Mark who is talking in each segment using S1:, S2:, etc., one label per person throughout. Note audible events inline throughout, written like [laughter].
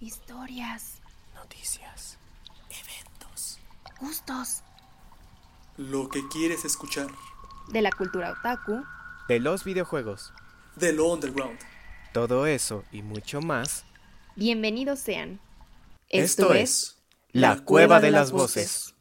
S1: Historias.
S2: Noticias. Eventos.
S1: Gustos.
S3: Lo que quieres escuchar.
S1: De la cultura otaku.
S2: De los videojuegos.
S3: De lo underground.
S2: Todo eso y mucho más.
S1: Bienvenidos sean.
S2: Esto, es La Cueva de las Voces.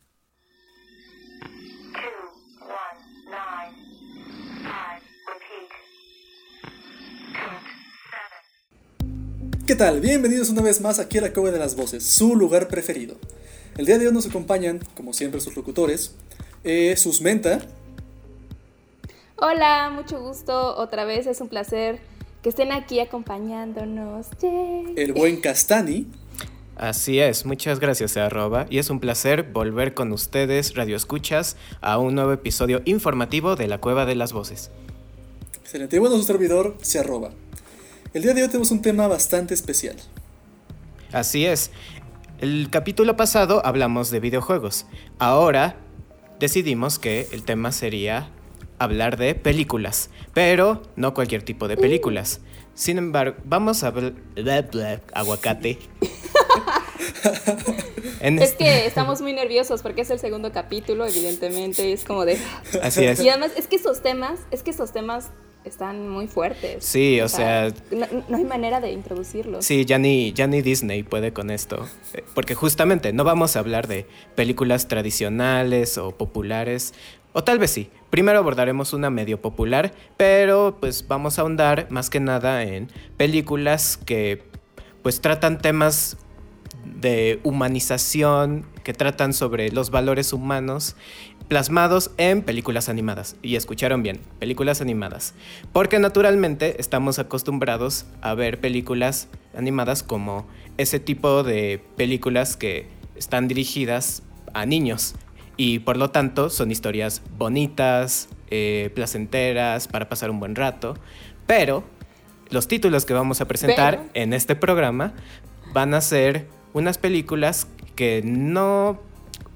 S3: ¿Qué tal? Bienvenidos una vez más aquí a la Cueva de las Voces, su lugar preferido. El día de hoy nos acompañan, como siempre, sus locutores, eh, Susmenta,
S1: Hola, mucho gusto. Otra vez es un placer que estén aquí acompañándonos. Yay.
S3: el buen Castani
S2: Así es, muchas gracias arroba y es un placer volver con ustedes, Radio Escuchas, a un nuevo episodio informativo de La Cueva de las Voces.
S3: Excelente. Y bueno, su servidor se arroba. El día de hoy tenemos un tema bastante especial.
S2: Así es, el capítulo pasado hablamos de videojuegos, ahora decidimos que el tema sería hablar de películas, pero no cualquier tipo de películas. Sin embargo, vamos a hablar... Aguacate. [laughs] En
S1: Es
S2: este-
S1: que estamos muy nerviosos porque es el segundo capítulo, evidentemente. Es como de.
S2: Así es.
S1: Y además, es que esos temas, es que esos temas están muy fuertes.
S2: Sí, o sea,
S1: no, no hay manera de introducirlos.
S2: Sí, ya ni, ya ni Disney puede con esto. Eh, Porque justamente no vamos a hablar de películas tradicionales o populares. O tal vez sí. Primero abordaremos una medio popular, pero pues vamos a ahondar más que nada en películas que pues tratan temas de humanización, que tratan sobre los valores humanos plasmados en películas animadas. Y escucharon bien, películas animadas. Porque naturalmente estamos acostumbrados a ver películas animadas como ese tipo de películas que están dirigidas a niños. Y por lo tanto son historias bonitas, eh, placenteras, para pasar un buen rato. Pero los títulos que vamos a presentar
S1: Pero-
S2: en este programa van a ser unas películas que no,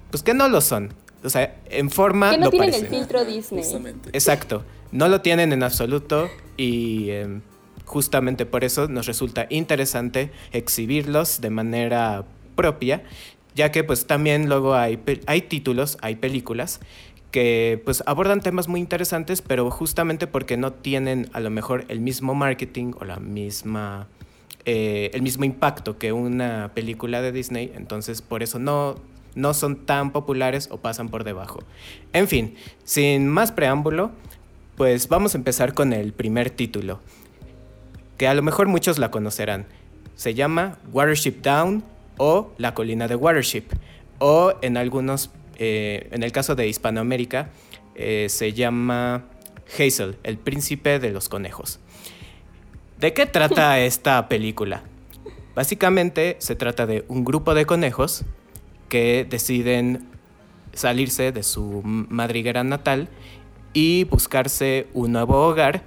S2: pues que no lo son. O sea, en forma
S1: Que no
S2: lo
S1: tienen
S2: parecen.
S1: el filtro Disney.
S3: Justamente.
S2: Exacto, no lo tienen en absoluto y em, justamente por eso nos resulta interesante exhibirlos de manera propia, ya que pues también luego hay, pe- hay títulos, hay películas que pues abordan temas muy interesantes, pero justamente porque no tienen a lo mejor el mismo marketing o la misma eh, el mismo impacto que una película de Disney, entonces por eso no, no son tan populares o pasan por debajo. En fin, sin más preámbulo, pues vamos a empezar con el primer título, que a lo mejor muchos la conocerán. Se llama Watership Down o La colina de Watership, o en algunos, eh, en el caso de Hispanoamérica, eh, se llama Hazel, el príncipe de los conejos. ¿De qué trata [laughs] esta película? Básicamente se trata de un grupo de conejos que deciden salirse de su madriguera natal y buscarse un nuevo hogar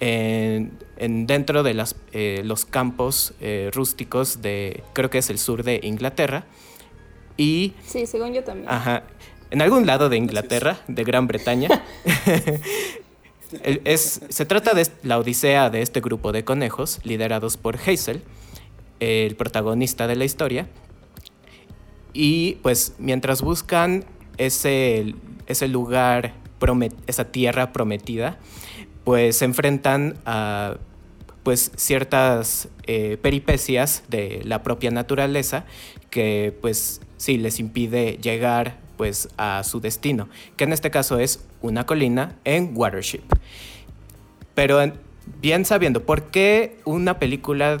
S2: en, en- dentro de las, eh, los campos eh, rústicos de, creo que es el sur de Inglaterra. Y
S1: Sí, según yo también.
S2: Ajá. En algún lado de Inglaterra, de Gran Bretaña. [laughs] Es, se trata de la odisea de este grupo de conejos, liderados por Hazel, el protagonista de la historia. Y pues mientras buscan ese, ese lugar, esa tierra prometida, pues se enfrentan a pues ciertas eh, peripecias de la propia naturaleza que pues sí les impide llegar pues a su destino, que en este caso es una colina en Watership. Pero en- bien sabiendo por qué una película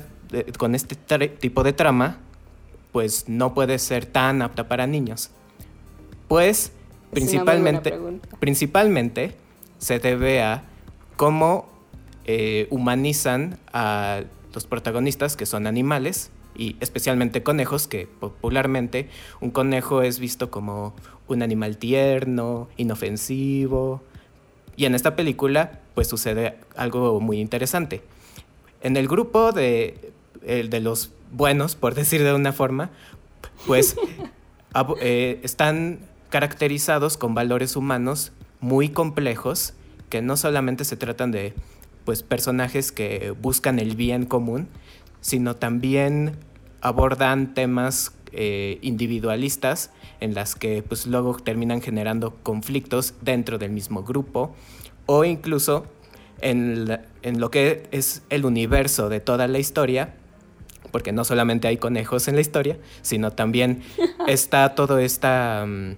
S2: con este tipo de trama pues no puede ser tan apta para niños. Pues principalmente principalmente se debe a cómo eh, humanizan a los protagonistas que son animales y especialmente conejos, que popularmente un conejo es visto como un animal tierno, inofensivo. Y en esta película pues sucede algo muy interesante. En el grupo de, de los buenos, por decir de una forma, pues [laughs] eh, están caracterizados con valores humanos muy complejos que no solamente se tratan de pues personajes que buscan el bien común, sino también abordan temas eh, individualistas en las que pues luego terminan generando conflictos dentro del mismo grupo o incluso en, la- en lo que es el universo de toda la historia, porque no solamente hay conejos en la historia, sino también [laughs] está todo esta, mm,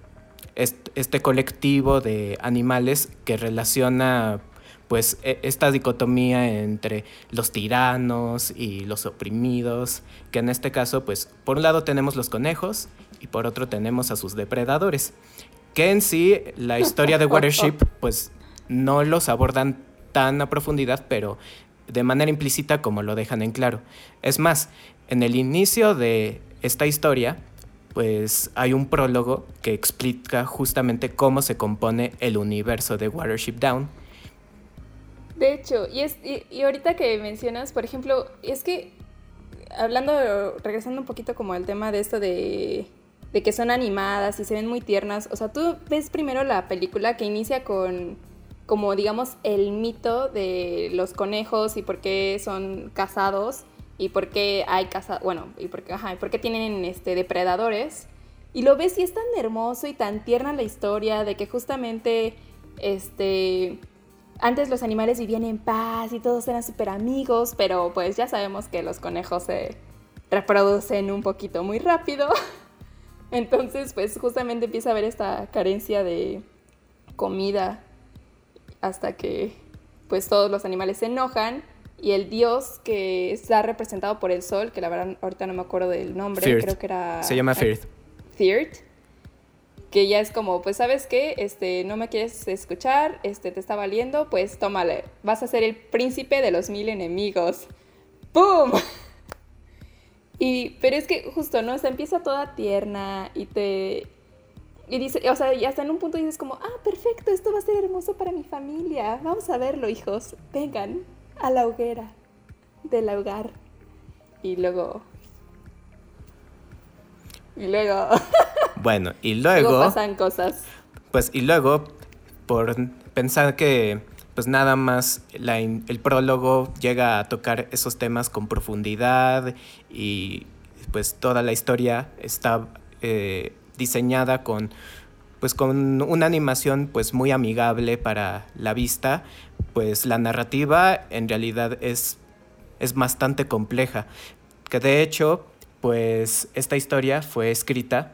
S2: est- este colectivo de animales que relaciona pues e- esta dicotomía entre los tiranos y los oprimidos, que en este caso pues por un lado tenemos los conejos y por otro tenemos a sus depredadores, que en sí la historia de [laughs] Watership pues no los abordan tan a profundidad, pero de manera implícita como lo dejan en claro. Es más, en el inicio de esta historia, pues hay un prólogo que explica justamente cómo se compone el universo de Watership Down.
S1: De hecho, y, es, y, ahorita que mencionas, por ejemplo, es que hablando, regresando un poquito como al tema de esto de, de que son animadas y se ven muy tiernas, o sea, tú ves primero la película que inicia con como digamos el mito de los conejos y por qué son cazados y por qué hay caza, bueno, y por qué, ajá, tienen este depredadores. Y lo ves y es tan hermoso y tan tierna la historia de que justamente este antes los animales vivían en paz y todos eran súper amigos, pero pues ya sabemos que los conejos se reproducen un poquito muy rápido. [laughs] Entonces, pues justamente empieza a haber esta carencia de comida hasta que pues todos los animales se enojan y el dios que está representado por el sol, que la verdad ahorita no me acuerdo del nombre,
S2: Firth.
S1: creo que era...
S2: Se llama Firth.
S1: Third, que ya es como, pues sabes qué, este, no me quieres escuchar, este, te está valiendo, pues tómale, vas a ser el príncipe de los mil enemigos. ¡Pum! [laughs] Y, pero es que justo, ¿no? O sea, empieza toda tierna y te... Y dice, o sea, y hasta en un punto dices como, ah, perfecto, esto va a ser hermoso para mi familia. Vamos a verlo, hijos. Vengan a la hoguera del hogar. Y luego... Y luego... [laughs]
S2: Bueno, y
S1: Luego
S2: luego,
S1: pasan cosas.
S2: pues, y luego, por pensar que, pues nada más la el prólogo llega a tocar esos temas con profundidad y pues toda la historia está eh, diseñada con, pues con una animación pues muy amigable para la vista, pues la narrativa en realidad es, es bastante compleja, que de hecho, pues esta historia fue escrita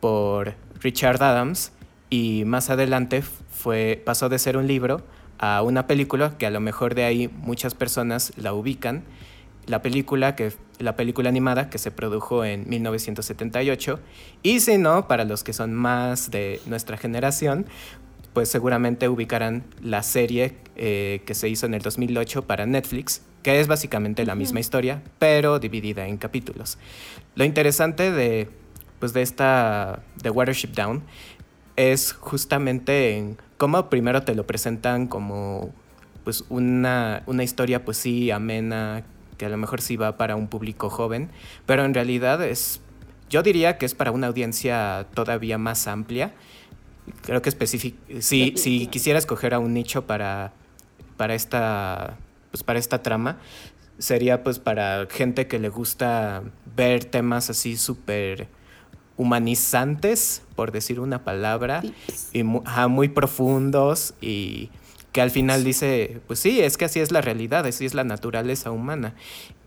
S2: por Richard Adams y más adelante fue, pasó de ser un libro a una película que a lo mejor de ahí muchas personas la ubican. La película, que, la película animada que se produjo en 1978 y si no, para los que son más de nuestra generación, pues seguramente ubicarán la serie eh, que se hizo en el 2008 para Netflix, que es básicamente la misma historia, pero dividida en capítulos. Lo interesante de, pues, de esta, de Watership Down, es justamente en cómo primero te lo presentan como pues una, una historia pues sí amena, que a lo mejor sí va para un público joven, pero en realidad es, yo diría que es para una audiencia todavía más amplia. Creo que específic si, si quisiera escoger a un nicho para, para esta pues para esta trama sería pues para gente que le gusta ver temas así súper humanizantes, por decir una palabra, y ajá, muy profundos y que al final dice, pues sí, es que así es la realidad, así es la naturaleza humana.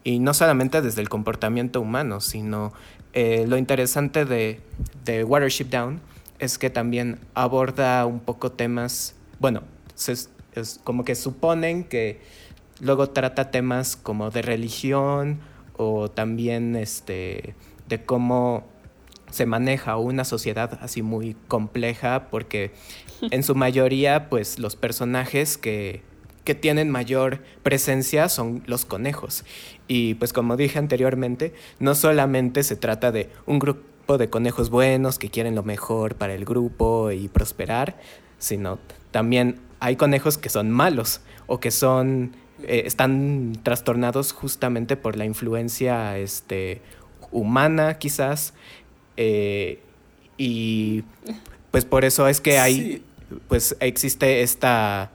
S2: Y no solamente desde el comportamiento humano, sino eh, lo interesante de, de Watership Down es que también aborda un poco temas, bueno, se- es como que suponen que luego trata temas como de religión o también este, de cómo se maneja una sociedad así muy compleja porque en su mayoría pues los personajes que, que tienen mayor presencia son los conejos. Y pues como dije anteriormente no solamente se trata de un grupo de conejos buenos que quieren lo mejor para el grupo y prosperar sino también hay conejos que son malos o que son eh, están trastornados justamente por la influencia este humana quizás eh, y pues por eso es que hay,
S3: Sí.
S2: pues existe esta,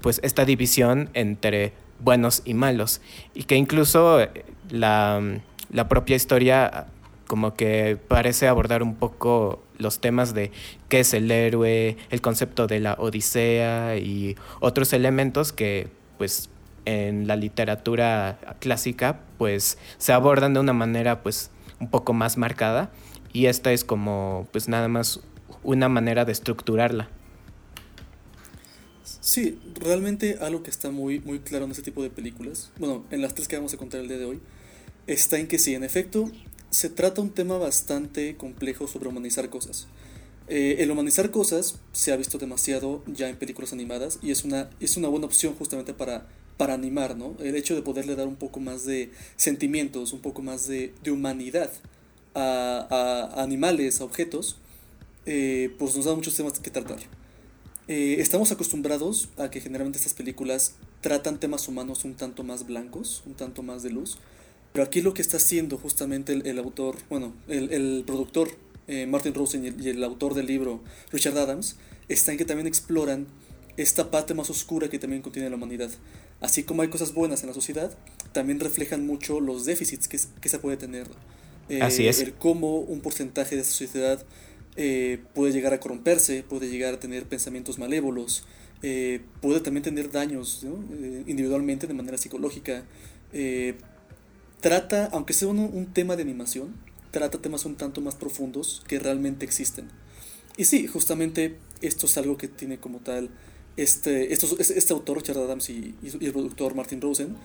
S2: pues esta división entre buenos y malos. Y que incluso eh, la, la propia historia como que parece abordar un poco los temas de qué es el héroe, el concepto de la odisea y otros elementos que pues en la literatura clásica pues se abordan de una manera pues un poco más marcada y esta es como pues nada más una manera de estructurarla.
S3: Sí, realmente algo que está muy, muy claro en este tipo de películas, bueno, en las tres que vamos a contar el día de hoy, está en que sí, en efecto, se trata un tema bastante complejo sobre humanizar cosas. Eh, el humanizar cosas se ha visto demasiado ya en películas animadas y es una, es una buena opción justamente para, para animar, ¿no? El hecho de poderle dar un poco más de sentimientos, un poco más de, de humanidad a, a, animales, a objetos, eh, pues nos da muchos temas que tratar. Eh, estamos acostumbrados a que generalmente estas películas tratan temas humanos un tanto más blancos, un tanto más de luz, pero aquí lo que está haciendo justamente el, el autor, bueno, el, el productor eh, Martin Rosen y el, y el autor del libro Richard Adams, está en que también exploran esta parte más oscura que también contiene la humanidad. Así como hay cosas buenas en la sociedad, también reflejan mucho los déficits que, que se puede tener. Eh,
S2: Así es.
S3: El cómo un porcentaje de esa sociedad eh, puede llegar a corromperse, puede llegar a tener pensamientos malévolos, eh, puede también tener daños ¿no? Eh, individualmente de manera psicológica. Eh, trata, aunque sea un, un tema de animación, trata temas un tanto más profundos que realmente existen. Y sí, justamente esto es algo que tiene como tal este, estos, este, este autor, Richard Adams, y, y el productor Martin Rosen,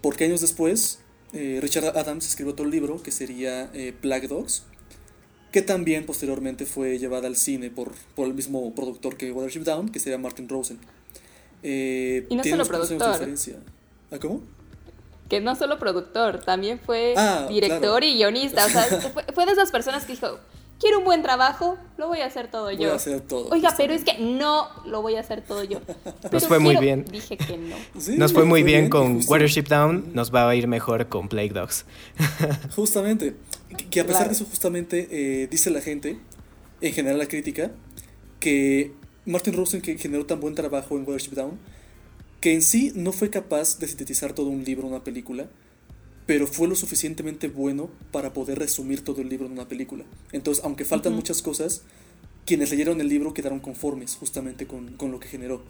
S3: porque años después, eh, Richard Adams escribió otro libro que sería eh, Black Dogs, que también posteriormente fue llevada al cine por, por el mismo productor que Watership Down, que sería Martin Rosen. Eh,
S1: Y no solo productor.
S3: ¿Ah, cómo?
S1: Que no solo productor, también fue
S3: Ah,
S1: director
S3: claro.
S1: y guionista. O sea, fue, fue de esas personas que dijo, quiero un buen trabajo, lo voy a hacer todo yo.
S3: Voy a hacer todo.
S1: Oiga, pero es que no lo voy a hacer todo yo. [laughs] Pero
S2: fue muy bien.
S1: Dije que no. [laughs]
S3: Sí,
S2: Nos fue muy bien con Watership Down, nos va a ir mejor con Plague Dogs. [laughs]
S3: Justamente. Que- a pesar
S1: Claro.
S3: de eso, justamente eh, dice la gente, en general la crítica, que Martin Rosen, que generó tan buen trabajo en Watership Down, que en sí no fue capaz de sintetizar todo un libro en una película, pero fue lo suficientemente bueno para poder resumir todo el libro en una película. Entonces, aunque faltan muchas cosas, quienes leyeron el libro quedaron conformes justamente con, con lo que generó.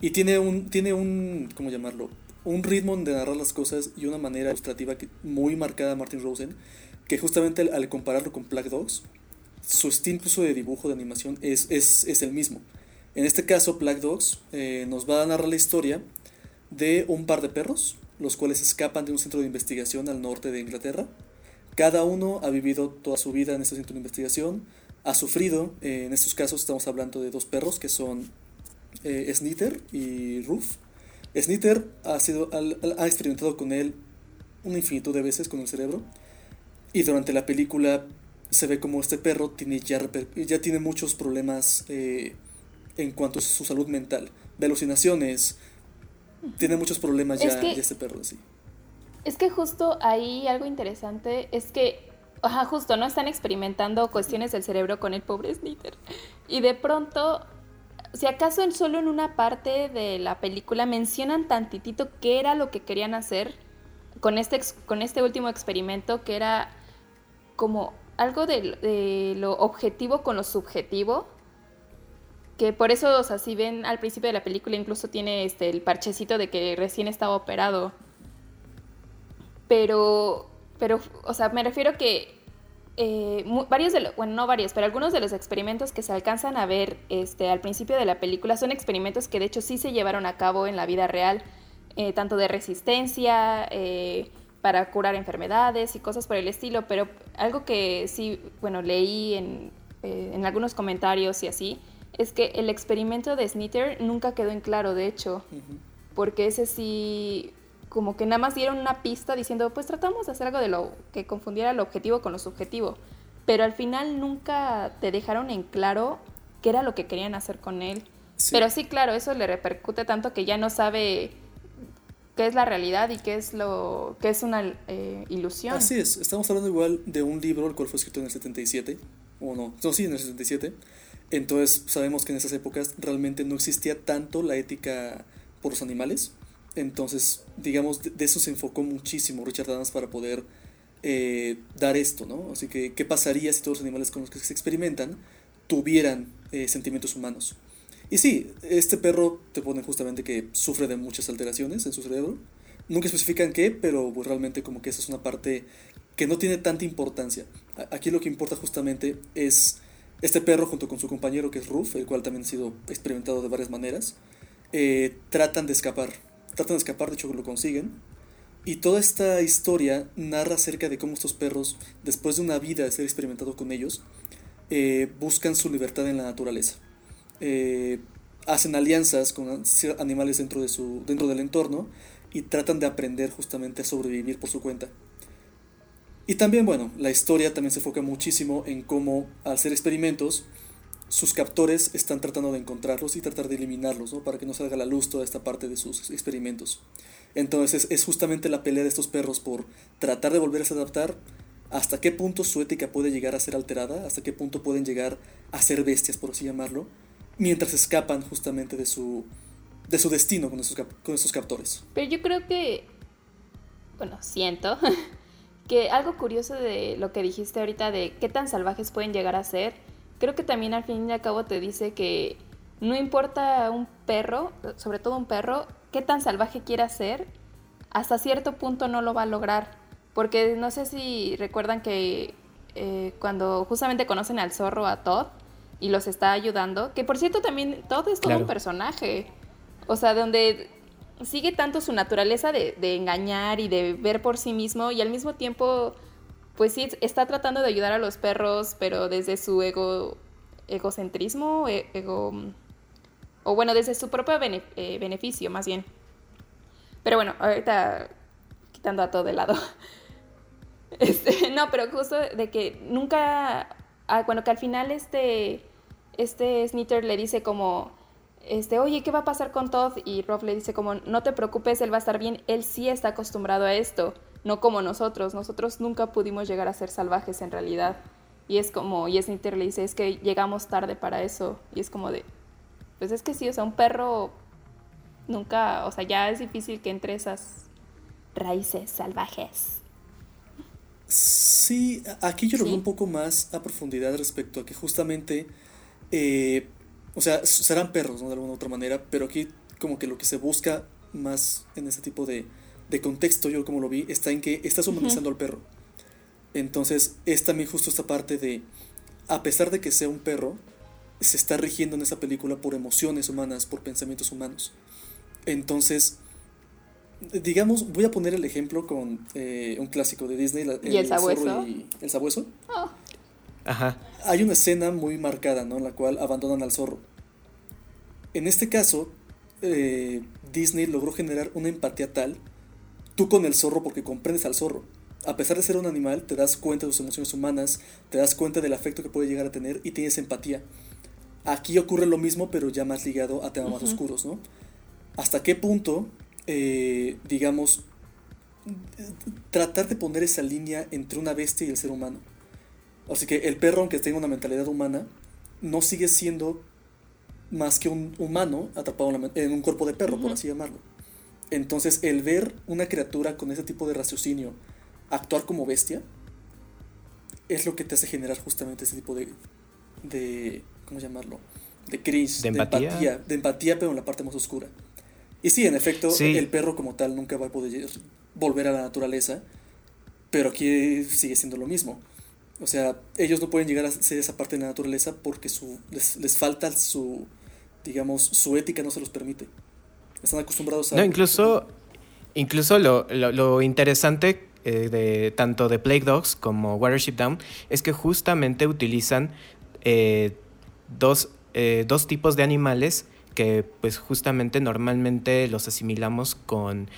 S3: Y tiene un, tiene un, ¿cómo llamarlo? Un ritmo de narrar las cosas y una manera ilustrativa que, muy marcada a Martin Rosen, que justamente al, al compararlo con Black Dogs, su estilo incluso de dibujo, de animación, es, es, es el mismo. En este caso, Black Dogs eh, nos va a narrar la historia de un par de perros, los cuales escapan de un centro de investigación al norte de Inglaterra. Cada uno ha vivido toda su vida en este centro de investigación, ha sufrido, eh, en estos casos estamos hablando de dos perros que son eh, Snither y Roof. Snither ha, sido, ha experimentado con él una infinitud de veces con el cerebro y durante la película se ve como este perro tiene ya, ya tiene muchos problemas eh, en cuanto a su salud mental, de alucinaciones, tiene muchos problemas
S1: Es
S3: ya,
S1: que-
S3: ya este perro sí.
S1: Es que justo ahí algo interesante es que, ajá, justo, ¿no? Están experimentando cuestiones del cerebro con el pobre Snitter. Y de pronto, si acaso en solo en una parte de la película mencionan tantitito qué era lo que querían hacer con este, con este último experimento, que era como algo de, de lo objetivo con lo subjetivo. Que por eso, o sea, si ven al principio de la película, incluso tiene este, el parchecito de que recién estaba operado. Pero, pero, o sea, me refiero que eh, varios de los, bueno, no varios, pero algunos de los experimentos que se alcanzan a ver este, al principio de la película son experimentos que de hecho sí se llevaron a cabo en la vida real, eh, tanto de resistencia, eh, para curar enfermedades y cosas por el estilo, pero algo que sí, bueno, leí en, en algunos comentarios y así, es que el experimento de Snitter nunca quedó en claro, de hecho porque ese sí, como que nada más dieron una pista diciendo, pues tratamos de hacer algo de lo que confundiera lo objetivo con lo subjetivo, pero al final nunca te dejaron en claro qué era lo que querían hacer con él.
S3: Sí.
S1: Pero sí, claro, eso le repercute tanto que ya no sabe qué es la realidad y qué es lo que es una eh, ilusión.
S3: Así es, estamos hablando igual de un libro el cual fue escrito en el 77, o no, no, sí, en el 77. Entonces sabemos que en esas épocas realmente no existía tanto la ética por los animales. Entonces, digamos, de, eso se enfocó muchísimo Richard Adams para poder eh, dar esto, ¿no? Así que, ¿qué pasaría si todos los animales con los que se experimentan tuvieran eh, sentimientos humanos? Y sí, este perro te pone justamente que sufre de muchas alteraciones en su cerebro. Nunca especifican qué, pero pues, realmente como que esa es una parte que no tiene tanta importancia. Aquí lo que importa justamente es este perro junto con su compañero que es Ruff, el cual también ha sido experimentado de varias maneras, eh, tratan de escapar. Tratan de escapar, de hecho lo consiguen. Y toda esta historia narra acerca de cómo estos perros, después de una vida de ser experimentado con ellos, eh, buscan su libertad en la naturaleza. Eh, hacen alianzas con animales dentro, de su, dentro del entorno y tratan de aprender justamente a sobrevivir por su cuenta. Y también, bueno, la historia también se enfoca muchísimo en cómo, al hacer experimentos, sus captores están tratando de encontrarlos y tratar de eliminarlos, ¿no? Para que no salga a la luz toda esta parte de sus experimentos. Entonces es, justamente la pelea de estos perros por tratar de volverse a adaptar, hasta qué punto su ética puede llegar a ser alterada, hasta qué punto pueden llegar a ser bestias, por así llamarlo, mientras escapan justamente de su, de su destino con esos, con esos captores.
S1: Pero yo creo que, bueno, siento [laughs] que algo curioso de lo que dijiste ahorita de qué tan salvajes pueden llegar a ser, creo que también al fin y al cabo te dice que no importa un perro, sobre todo un perro, qué tan salvaje quiera ser, hasta cierto punto no lo va a lograr. Porque no sé si recuerdan que eh, cuando justamente conocen al zorro, a Todd, y los está ayudando, que por cierto también Todd es todo
S2: Claro.
S1: un personaje. O sea, donde sigue tanto su naturaleza de, de engañar y de ver por sí mismo y al mismo tiempo, pues sí, está tratando de ayudar a los perros, pero desde su ego, egocentrismo, e- ego, o bueno, desde su propio eh, beneficio más bien. Pero bueno, ahorita quitando a todo de lado. [laughs] Este, no, pero justo de que nunca, ah, bueno, que al final este, este Snitter le dice como, este, oye, ¿qué va a pasar con Todd? Y Rob le dice como, no te preocupes, él va a estar bien, él sí está acostumbrado a esto, no como nosotros, nosotros nunca pudimos llegar a ser salvajes en realidad. Y es como, y Snitter le dice, es que llegamos tarde para eso, y es como de, pues es que sí, o sea, un perro nunca, o sea, ya es difícil que entre esas raíces salvajes.
S3: Sí, aquí yo lo
S1: Sí.
S3: veo un poco más a profundidad respecto a que justamente, eh, o sea, serán perros, ¿no? De alguna u otra manera, pero aquí como que lo que se busca más en ese tipo de, de contexto, yo como lo vi, está en que estás humanizando al perro. Entonces, es también justo esta parte de, a pesar de que sea un perro, se está rigiendo en esa película por emociones humanas, por pensamientos humanos. Entonces, digamos, voy a poner el ejemplo con eh, un clásico de Disney, la-
S1: ¿Y el
S3: zorro
S1: sabueso?
S3: y el sabueso.
S2: Ajá.
S3: Hay una escena muy marcada, ¿no? En la cual abandonan al zorro. En este caso, eh, Disney logró generar una empatía tal, tú con el zorro porque comprendes al zorro. A pesar de ser un animal, te das cuenta de sus emociones humanas, te das cuenta del afecto que puede llegar a tener y tienes empatía. Aquí ocurre lo mismo, pero ya más ligado a temas más oscuros, ¿no? ¿Hasta qué punto, eh, digamos, tratar de poner esa línea entre una bestia y el ser humano? Así que el perro, aunque tenga una mentalidad humana, no sigue siendo más que un humano atrapado en, la- en un cuerpo de perro, por así llamarlo. Entonces, el ver una criatura con ese tipo de raciocinio actuar como bestia es lo que te hace generar justamente ese tipo de, de ¿cómo llamarlo? De cringe,
S2: De empatía.
S3: de empatía, pero en la parte más oscura. Y sí, en efecto,
S2: Sí.
S3: el perro como tal nunca va a poder volver a la naturaleza, pero aquí sigue siendo lo mismo. O sea, ellos no pueden llegar a ser esa parte de la naturaleza porque su, les, les falta su, digamos, su ética no se los permite. Están acostumbrados a...
S2: No, incluso, incluso lo, lo- interesante eh, de tanto de Plague Dogs como Watership Down es que justamente utilizan eh, dos, eh, dos tipos de animales que pues justamente normalmente los asimilamos con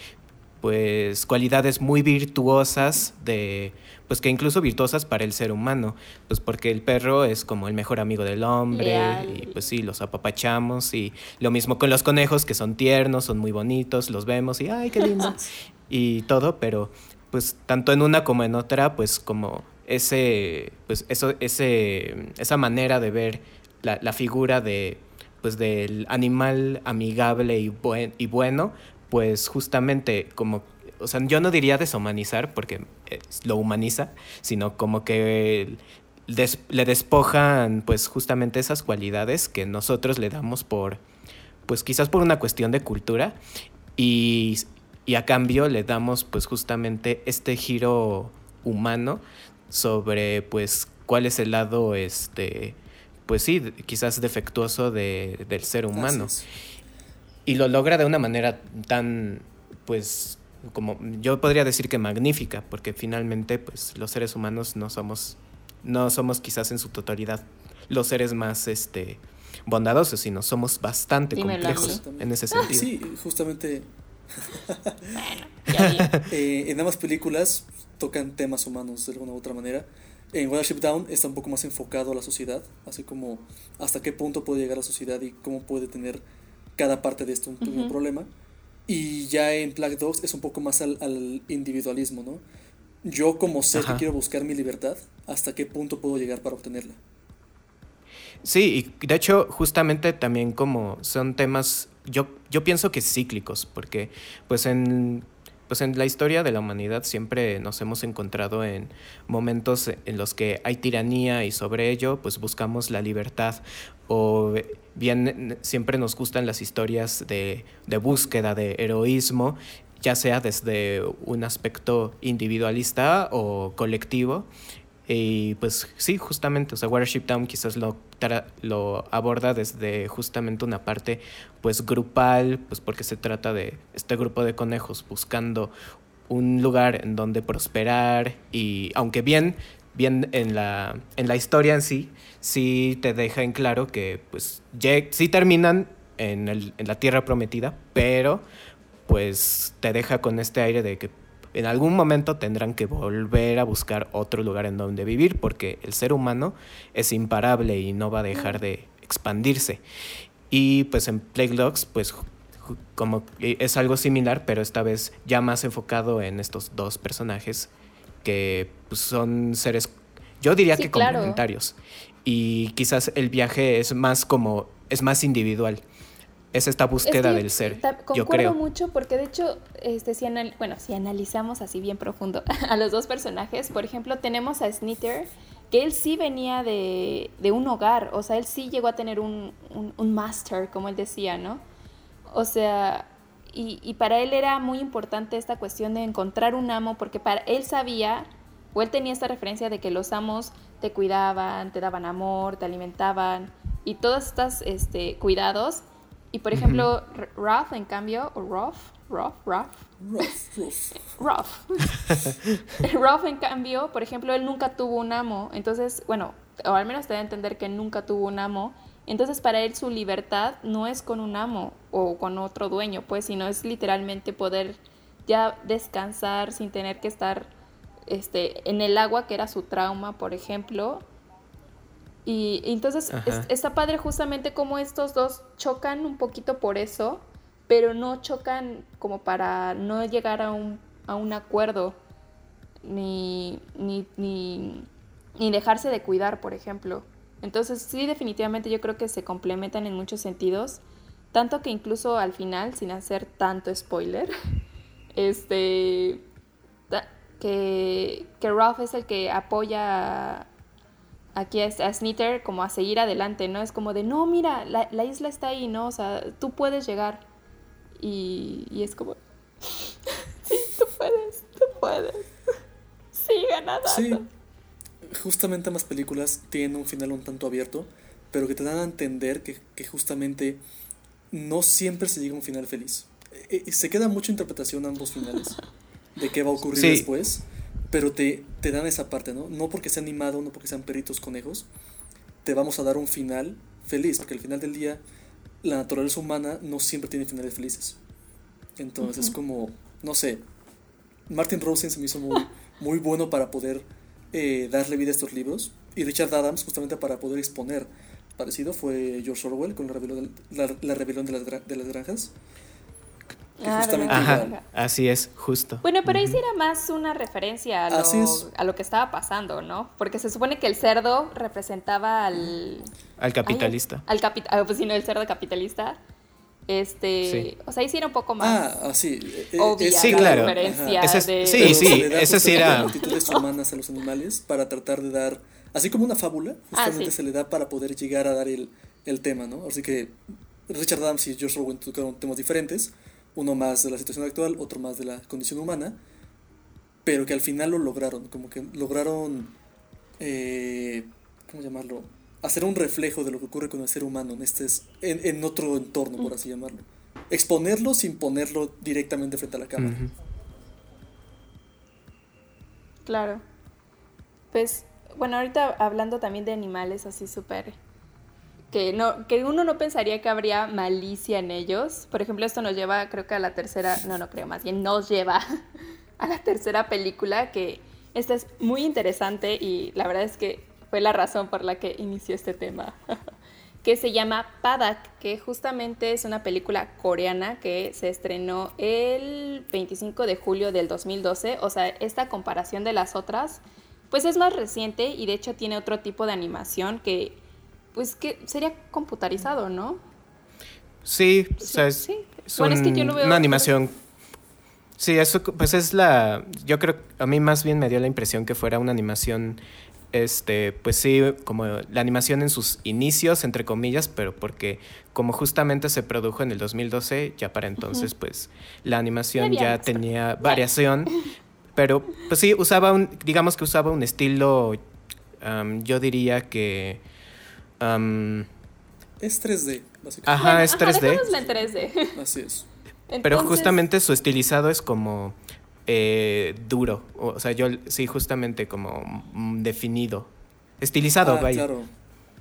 S2: pues cualidades muy virtuosas de pues que incluso virtuosas para el ser humano. Pues porque el perro es como el mejor amigo del hombre
S1: Leal.
S2: y pues sí los apapachamos y lo mismo con los conejos que son tiernos son muy bonitos los vemos y ay qué lindo [laughs] y todo pero pues tanto en una como en otra pues como ese pues eso ese esa manera de ver la, la figura de pues del animal amigable y, buen, y bueno pues justamente como o sea yo no diría deshumanizar porque eh, lo humaniza, sino como que des- le despojan pues justamente esas cualidades que nosotros le damos por, pues quizás por una cuestión de cultura y, y a cambio le damos pues justamente este giro humano sobre pues cuál es el lado este pues sí quizás defectuoso de- del ser humano. Y lo logra de una manera tan pues como yo podría decir que magnífica porque finalmente pues los seres humanos no somos no somos quizás en su totalidad los seres más este bondadosos sino somos bastante
S1: Dímelo
S2: complejos en ese sentido.
S3: Sí, justamente. [laughs] Eh, en ambas películas tocan temas humanos de alguna u otra manera. En Watership Down está un poco más enfocado a la sociedad, así como hasta qué punto puede llegar la sociedad y cómo puede tener cada parte de esto un pequeño problema. Y ya en Black Dogs es un poco más al, al individualismo, ¿no? Yo como ser que quiero buscar mi libertad, ¿hasta qué punto puedo llegar para obtenerla?
S2: Sí, y de hecho, justamente también como son temas, yo, yo pienso que cíclicos, porque pues en, pues en la historia de la humanidad siempre nos hemos encontrado en momentos en los que hay tiranía y sobre ello pues buscamos la libertad o bien siempre nos gustan las historias de, de búsqueda, de heroísmo, ya sea desde un aspecto individualista o colectivo. Y pues sí, justamente, o sea, Watership Down quizás lo, lo aborda desde justamente una parte pues grupal, pues porque se trata de este grupo de conejos buscando un lugar en donde prosperar y aunque bien, bien en la, en la historia en sí, sí te deja en claro que pues sí terminan en, el- en la tierra prometida, pero pues te deja con este aire de que en algún momento tendrán que volver a buscar otro lugar en donde vivir porque el ser humano es imparable y no va a dejar de expandirse. Y pues en Plague Dogs, pues como que es algo similar, pero esta vez ya más enfocado en estos dos personajes que pues, son seres, yo diría
S1: Sí,
S2: que
S1: claro.
S2: complementarios. Y quizás el viaje es más como, es más individual. Es esta búsqueda
S1: Es que
S2: del ser,
S1: ta-
S2: yo
S1: Concuerdo
S2: creo.
S1: mucho porque de hecho, este, si anal- bueno, si analizamos así bien profundo [laughs] a los dos personajes, por ejemplo, tenemos a Snitter, que él sí venía de, de un hogar, o sea, él sí llegó a tener un, un, un master, como él decía, ¿no? O sea, y, y para él era muy importante esta cuestión de encontrar un amo, porque para él sabía, o él tenía esta referencia de que los amos te cuidaban, te daban amor, te alimentaban, y todos estos este, cuidados. Y por ejemplo, R- Ralph, en cambio, o Rolf, Rolf,
S3: rough.
S1: Rolf. Rolf, en cambio, por ejemplo, él nunca tuvo un amo. Entonces, bueno, o al menos te da a entender que nunca tuvo un amo. Entonces, para él su libertad no es con un amo o con otro dueño, pues, sino es literalmente poder ya descansar sin tener que estar este, en el agua, que era su trauma, por ejemplo. Y, y entonces es- está padre justamente como estos dos chocan un poquito por eso, pero no chocan como para no llegar a un, a un acuerdo ni, ni, ni, ni dejarse de cuidar, por ejemplo. Entonces sí, definitivamente yo creo que se complementan en muchos sentidos, tanto que incluso al final, sin hacer tanto spoiler, [laughs] este, que, que Ralph es el que apoya aquí a, a Snitter como a seguir adelante, ¿no? Es como de, no, mira, la, la isla está ahí, ¿no? O sea, tú puedes llegar. Y, y es como, [laughs] sí, tú puedes, tú puedes. [laughs] Sigue nadando.
S3: Sí, justamente ambas películas tienen un final un tanto abierto, pero que te dan a entender que, que justamente no siempre se llega a un final feliz. Eh, eh, se queda mucha interpretación ambos finales de qué va a ocurrir
S2: Sí.
S3: después, pero te, te dan esa parte, ¿no? No porque sea animado, no porque sean peritos conejos, te vamos a dar un final feliz, porque al final del día la naturaleza humana no siempre tiene finales felices. Entonces es como, no sé, Martin Rosen se me hizo muy, muy bueno para poder eh, darle vida a estos libros. Y Richard Adams, justamente para poder exponer parecido, fue George Orwell con la rebelión, la, la rebelión de, las, de las granjas.
S1: Ah,
S2: así es, justo.
S1: Bueno, pero ahí sí era más una referencia a lo, a lo que estaba pasando, ¿no? Porque se supone que el cerdo representaba al...
S2: Al capitalista.
S1: Ay, al capi- ah, pues sí, no, el cerdo capitalista. Este,
S2: Sí.
S1: o sea, hiciera un poco más.
S3: Ah, ah, sí. eh, eh,
S1: Obvia
S3: es-
S2: Sí,
S1: la
S2: claro.
S1: diferencia
S2: Ese es-
S1: de-
S2: sí,
S3: Pero
S2: sí, ese sí
S3: justamente
S2: era-
S3: actitudes humanas a los animales para tratar de dar, así como una fábula, justamente
S1: Ah, sí.
S3: se le da para poder llegar a dar el, el tema, ¿no? Así que Richard Adams y George Orwell tocaron temas diferentes, uno más de la situación actual, otro más de la condición humana, pero que al final lo lograron, como que lograron, eh, ¿cómo llamarlo? Hacer un reflejo de lo que ocurre con el ser humano en, este, en, en otro entorno, por así llamarlo. Exponerlo sin ponerlo directamente frente a la cámara.
S1: Claro. Pues, bueno, ahorita hablando también de animales así súper... Que, no, que uno no pensaría que habría malicia en ellos. Por ejemplo, esto nos lleva, creo que a la tercera, no, no creo, más bien nos lleva [laughs] a la tercera película, que esta es muy interesante y la verdad es que fue la razón por la que inició este tema, [laughs] que se llama Padak, que justamente es una película coreana que se estrenó el 25 de julio del 2012. O sea, esta comparación de las otras, pues es más reciente y de hecho tiene otro tipo de animación que, pues que sería computarizado, ¿no?
S2: Sí, o sea, es,
S1: sí.
S2: es
S1: Bueno, es que
S2: un-
S1: yo lo veo-
S2: una animación. Sí, eso pues es la. Yo creo a mí más bien me dio la impresión que fuera una animación. Este, pues sí, como la animación en sus inicios, entre comillas, pero porque como justamente se produjo en el 2012, ya para entonces, pues la animación
S1: Ya
S2: tenía variación, pero pues sí, usaba un, digamos que usaba un estilo, yo diría que,
S3: Es 3D, básicamente.
S2: ajá, es 3D.
S1: dejémosla en 3D.
S3: Así es. [laughs]
S2: Pero
S1: Entonces,
S2: justamente su estilizado es como eh, duro. O sea, yo sí, justamente como mm, definido. Estilizado,
S3: ah,
S2: vaya.
S3: claro.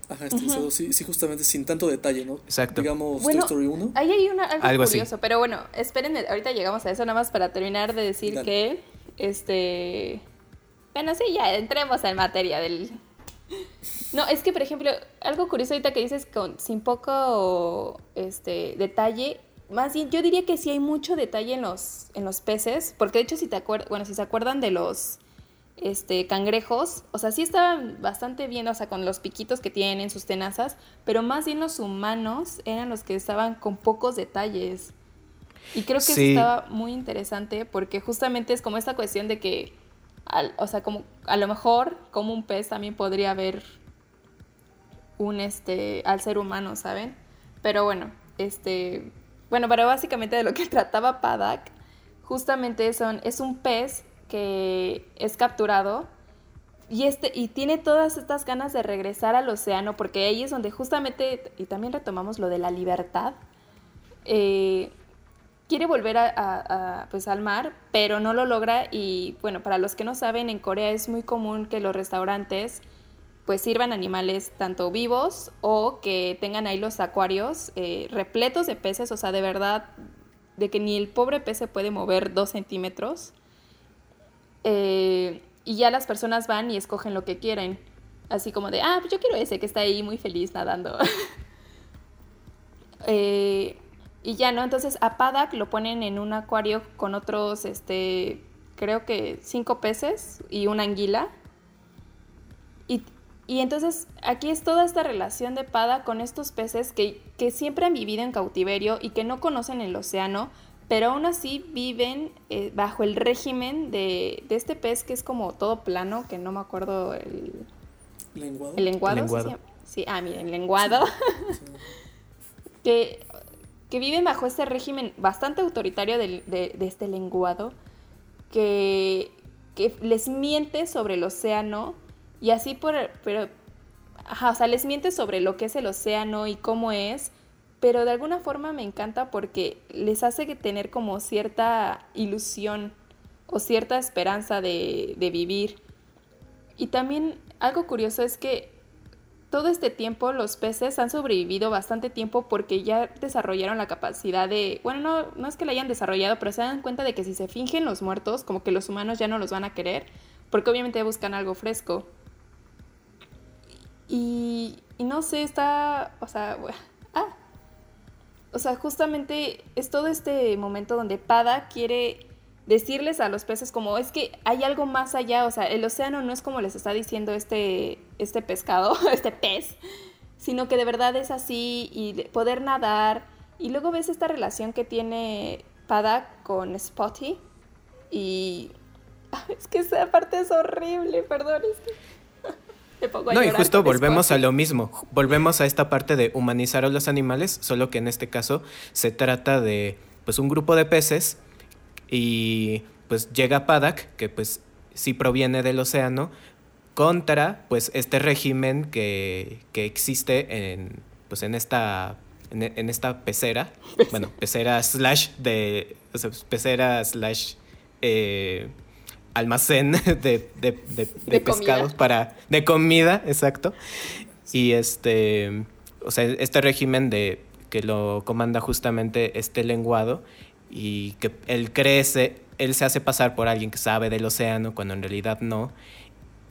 S3: Ajá, estilizado, sí, sí, justamente sin tanto detalle, ¿no?
S2: Exacto.
S3: Digamos,
S1: Bueno,
S3: Toy Story 1.
S1: Ahí hay una, algo,
S2: Algo así.
S1: curioso, pero bueno, espérenme, ahorita llegamos a eso, nada más para terminar de decir
S3: Dale.
S1: que, este, bueno, sí, ya entremos en materia del... [laughs] No, es que, por ejemplo, algo curioso ahorita que dices con, sin poco este, detalle, más bien yo diría que sí hay mucho detalle en los, en los peces, porque de hecho si te acuerdas, bueno, si se acuerdan de los este, cangrejos, o sea, sí estaban bastante bien, o sea, con los piquitos que tienen, sus tenazas, pero más bien los humanos eran los que estaban con pocos detalles. Y creo que eso estaba muy interesante porque justamente es como esta cuestión de que, al- o sea, como a lo mejor como un pez también podría haber un, este, al ser humano, ¿saben? Pero bueno, este, bueno, pero básicamente de lo que [laughs] trataba Padak, justamente son, es un pez que es capturado y, este, y tiene todas estas ganas de regresar al océano, porque ahí es donde justamente, y también retomamos lo de la libertad, eh, quiere volver a, pues, al mar, pero no lo logra y bueno, para los que no saben, en Corea es muy común que los restaurantes pues sirvan animales tanto vivos o que tengan ahí los acuarios eh, repletos de peces, o sea, de verdad, de que ni el pobre pez se puede mover dos centímetros. Eh, y ya las personas van y escogen lo que quieren. Así como de, ah, pues yo quiero ese que está ahí muy feliz nadando. [laughs] Eh, y ya, ¿no? Entonces a Padak lo ponen en un acuario con otros, este, creo que cinco peces y una anguila. Y, entonces aquí es toda esta relación de Pada con estos peces que, que siempre han vivido en cautiverio y que no conocen el océano, pero aún así viven eh, bajo el régimen de, de este pez que es como todo plano, que no me acuerdo el,
S3: Lenguado.
S1: el lenguado. ¿sí
S2: Lenguado.
S1: ah, miren, lenguado. [laughs] que, que viven bajo este régimen bastante autoritario del- de, de este lenguado, que, que les miente sobre el océano y así por, pero, o sea, les miente sobre lo que es el océano y cómo es, pero de alguna forma me encanta porque les hace tener como cierta ilusión o cierta esperanza de, de vivir. Y también algo curioso es que todo este tiempo los peces han sobrevivido bastante tiempo porque ya desarrollaron la capacidad de, bueno, no, no es que la hayan desarrollado, pero se dan cuenta de que si se fingen los muertos, como que los humanos ya no los van a querer, porque obviamente buscan algo fresco. Y, no sé, está, o sea, bu- ah, o sea, justamente es todo este momento donde Pada quiere decirles a los peces como es que hay algo más allá, o sea, el océano no es como les está diciendo este, este pescado, [laughs] este pez, sino que de verdad es así y de- poder nadar Y luego ves esta relación que tiene Padak con Spotty. Y. [laughs] Es que esa parte es horrible, perdón. Es que... [laughs] Me pongo a
S2: No, y justo volvemos a lo mismo. Volvemos a esta parte de humanizar a los animales, solo que en este caso se trata de pues un grupo de peces y pues llega Padak, que pues sí proviene del océano, contra pues este régimen que, que existe en pues en esta en, en esta pecera, [laughs] bueno, pecera slash de o sea, pecera slash eh, almacén [laughs] de, de, de- pescados
S1: comida.
S2: para de comida, exacto. Y este, o sea, este régimen de que lo comanda justamente este lenguado y que él crece, él se hace pasar por alguien que sabe del océano cuando en realidad no.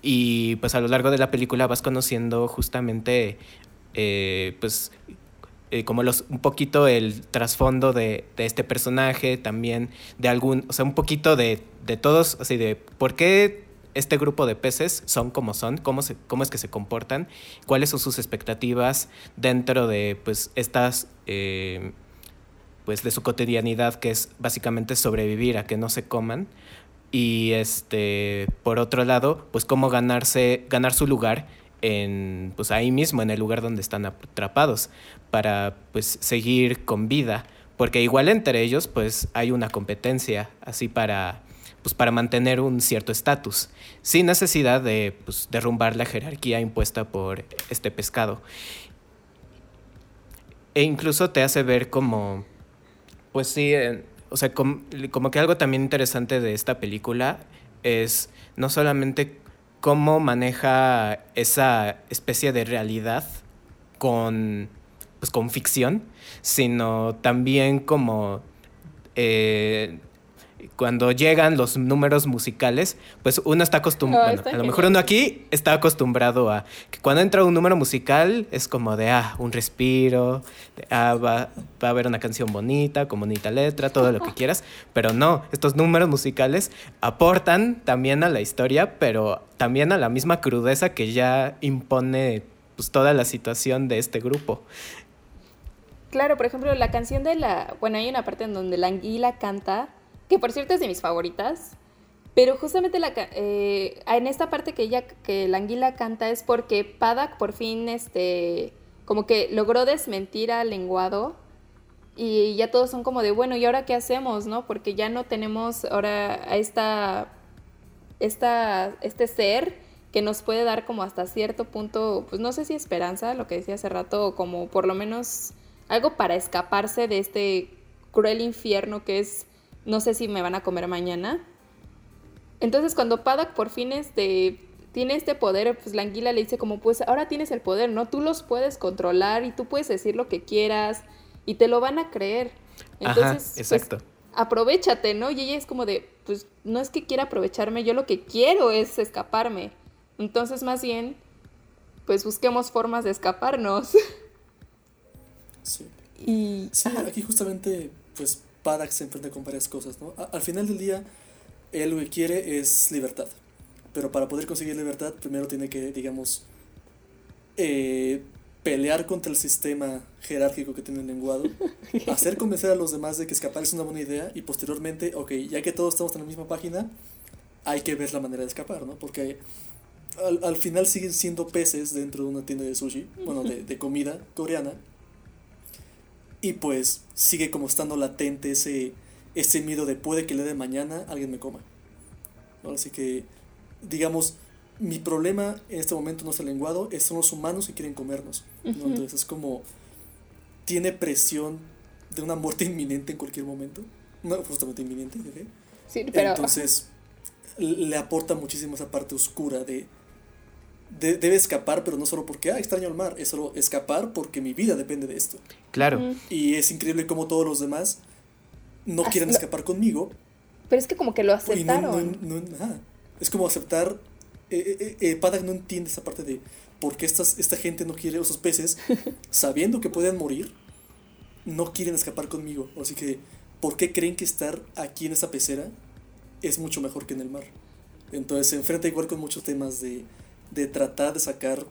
S2: Y pues a lo largo de la película vas conociendo justamente, eh, pues, eh, como los, un poquito el trasfondo de, de este personaje, también de algún, o sea, un poquito de, de todos, así de por qué este grupo de peces son como son, cómo, se, cómo es que se comportan, cuáles son sus expectativas dentro de, pues, estas... eh, pues de su cotidianidad que es básicamente sobrevivir a que no se coman y este por otro lado pues cómo ganarse ganar su lugar en pues ahí mismo en el lugar donde están atrapados para pues seguir con vida. Porque igual entre ellos pues hay una competencia así para pues para mantener un cierto estatus sin necesidad de pues, derrumbar la jerarquía impuesta por este pescado. E incluso te hace ver como pues sí, eh, o sea, com- como que algo también interesante de esta película es no solamente cómo maneja esa especie de realidad con, pues, con ficción, sino también como eh, cuando llegan los números musicales, pues uno está acostumbrado,
S1: está
S2: a lo mejor uno aquí está acostumbrado a que cuando entra un número musical es como de, ah, un respiro, de, ah, va, va a haber una canción bonita, con bonita letra, todo lo que [laughs] quieras, pero no, estos números musicales aportan también a la historia, pero también a la misma crudeza que ya impone pues, toda la situación de este grupo.
S1: Claro, por ejemplo, la canción de la. Bueno, hay una parte en donde la anguila canta, que por cierto es de mis favoritas. Pero justamente la, eh, en esta parte que ella, que la anguila canta es porque Padak por fin, este, como que logró desmentir al lenguado y ya todos son como de, bueno, ¿y ahora qué hacemos, no? Porque ya no tenemos ahora a esta, esta, este ser que nos puede dar como hasta cierto punto, pues no sé si esperanza, lo que decía hace rato, o como por lo menos algo para escaparse de este cruel infierno que es, no sé si me van a comer mañana. Entonces cuando Padak por fin este, tiene este poder, pues la anguila le dice como, pues ahora tienes el poder, ¿no? Tú los puedes controlar y tú puedes decir lo que quieras y te lo van a creer. Entonces,
S2: Ajá,
S1: pues,
S2: exacto.
S1: aprovechate, ¿no? Y ella es como de, pues no es que quiera aprovecharme, yo lo que quiero es escaparme. Entonces, más bien, pues busquemos formas de escaparnos.
S3: Sí. [laughs]
S1: y...
S3: Sí, aquí justamente, pues Padak se enfrenta con varias cosas, ¿no? Al final del día, él lo que quiere es libertad. Pero para poder conseguir libertad, primero tiene que, digamos, eh, pelear contra el sistema jerárquico que tiene el lenguado, [laughs] hacer convencer a los demás de que escapar es una buena idea y posteriormente, ok, ya que todos estamos en la misma página, hay que ver la manera de escapar, ¿no? Porque al, al final siguen siendo peces dentro de una tienda de sushi, bueno, de, de comida coreana, y pues sigue como estando latente ese, ese miedo de puede que le de mañana alguien me coma. ¿no? Así que, digamos, mi problema en este momento no es el lenguado, es- son los humanos que quieren comernos. ¿no? Entonces es como, tiene presión de una muerte [laughs] inminente en cualquier momento. No, justamente inminente, ¿ok?
S1: Sí, pero...
S3: Entonces, le aporta muchísimo esa parte oscura de, de- debe escapar, pero no solo porque, ah, extraño el mar, es solo escapar porque mi vida depende de esto.
S2: Claro.
S3: Y es increíble cómo todos los demás no
S1: Ah,
S3: quieren escapar conmigo.
S1: Pero es que como que lo
S3: Y no,
S1: aceptaron.
S3: no, no-. Es como aceptar. Eh, eh, eh, Padak no entiende esa parte de por qué estas, esta gente no quiere, esos peces, [laughs] sabiendo que pueden morir, no quieren escapar conmigo. Así que, ¿por qué creen que estar aquí en esta pecera es mucho mejor que en el mar? Entonces se enfrenta igual con muchos temas de, de tratar de sacar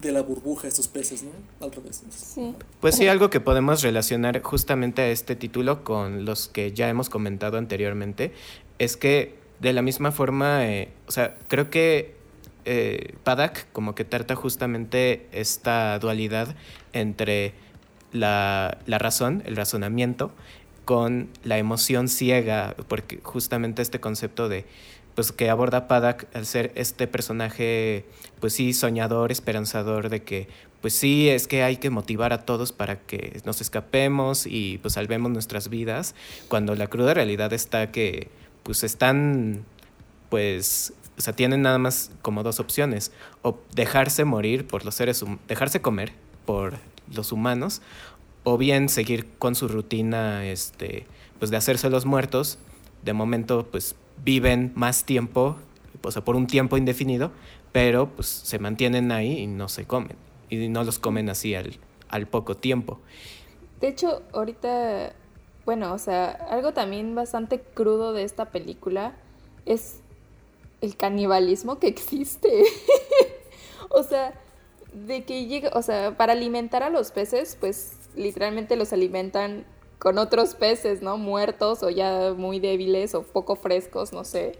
S3: de la burbuja estos peces, ¿no? Al revés.
S1: Sí.
S2: Pues sí, algo que podemos relacionar justamente a este título con los que ya hemos comentado anteriormente es que de la misma forma, eh, o sea, creo que eh, Padak como que trata justamente esta dualidad entre la, la razón, el razonamiento, con la emoción ciega, porque justamente este concepto de pues que aborda Padak al ser este personaje pues sí soñador, esperanzador de que pues sí es que hay que motivar a todos para que nos escapemos y pues salvemos nuestras vidas, cuando la cruda realidad está que pues están pues o sea, tienen nada más como dos opciones, o dejarse morir por los seres dejarse comer por los humanos o bien seguir con su rutina este pues de hacerse los muertos de momento pues viven más tiempo o sea por un tiempo indefinido pero pues se mantienen ahí y no se comen y no los comen así al, al poco tiempo
S1: De hecho, ahorita, bueno, o sea, algo también bastante crudo de esta película es el canibalismo que existe. [laughs] o sea, de que llega, o sea, para alimentar a los peces, pues literalmente los alimentan con otros peces, ¿no? Muertos o ya muy débiles o poco frescos, no sé.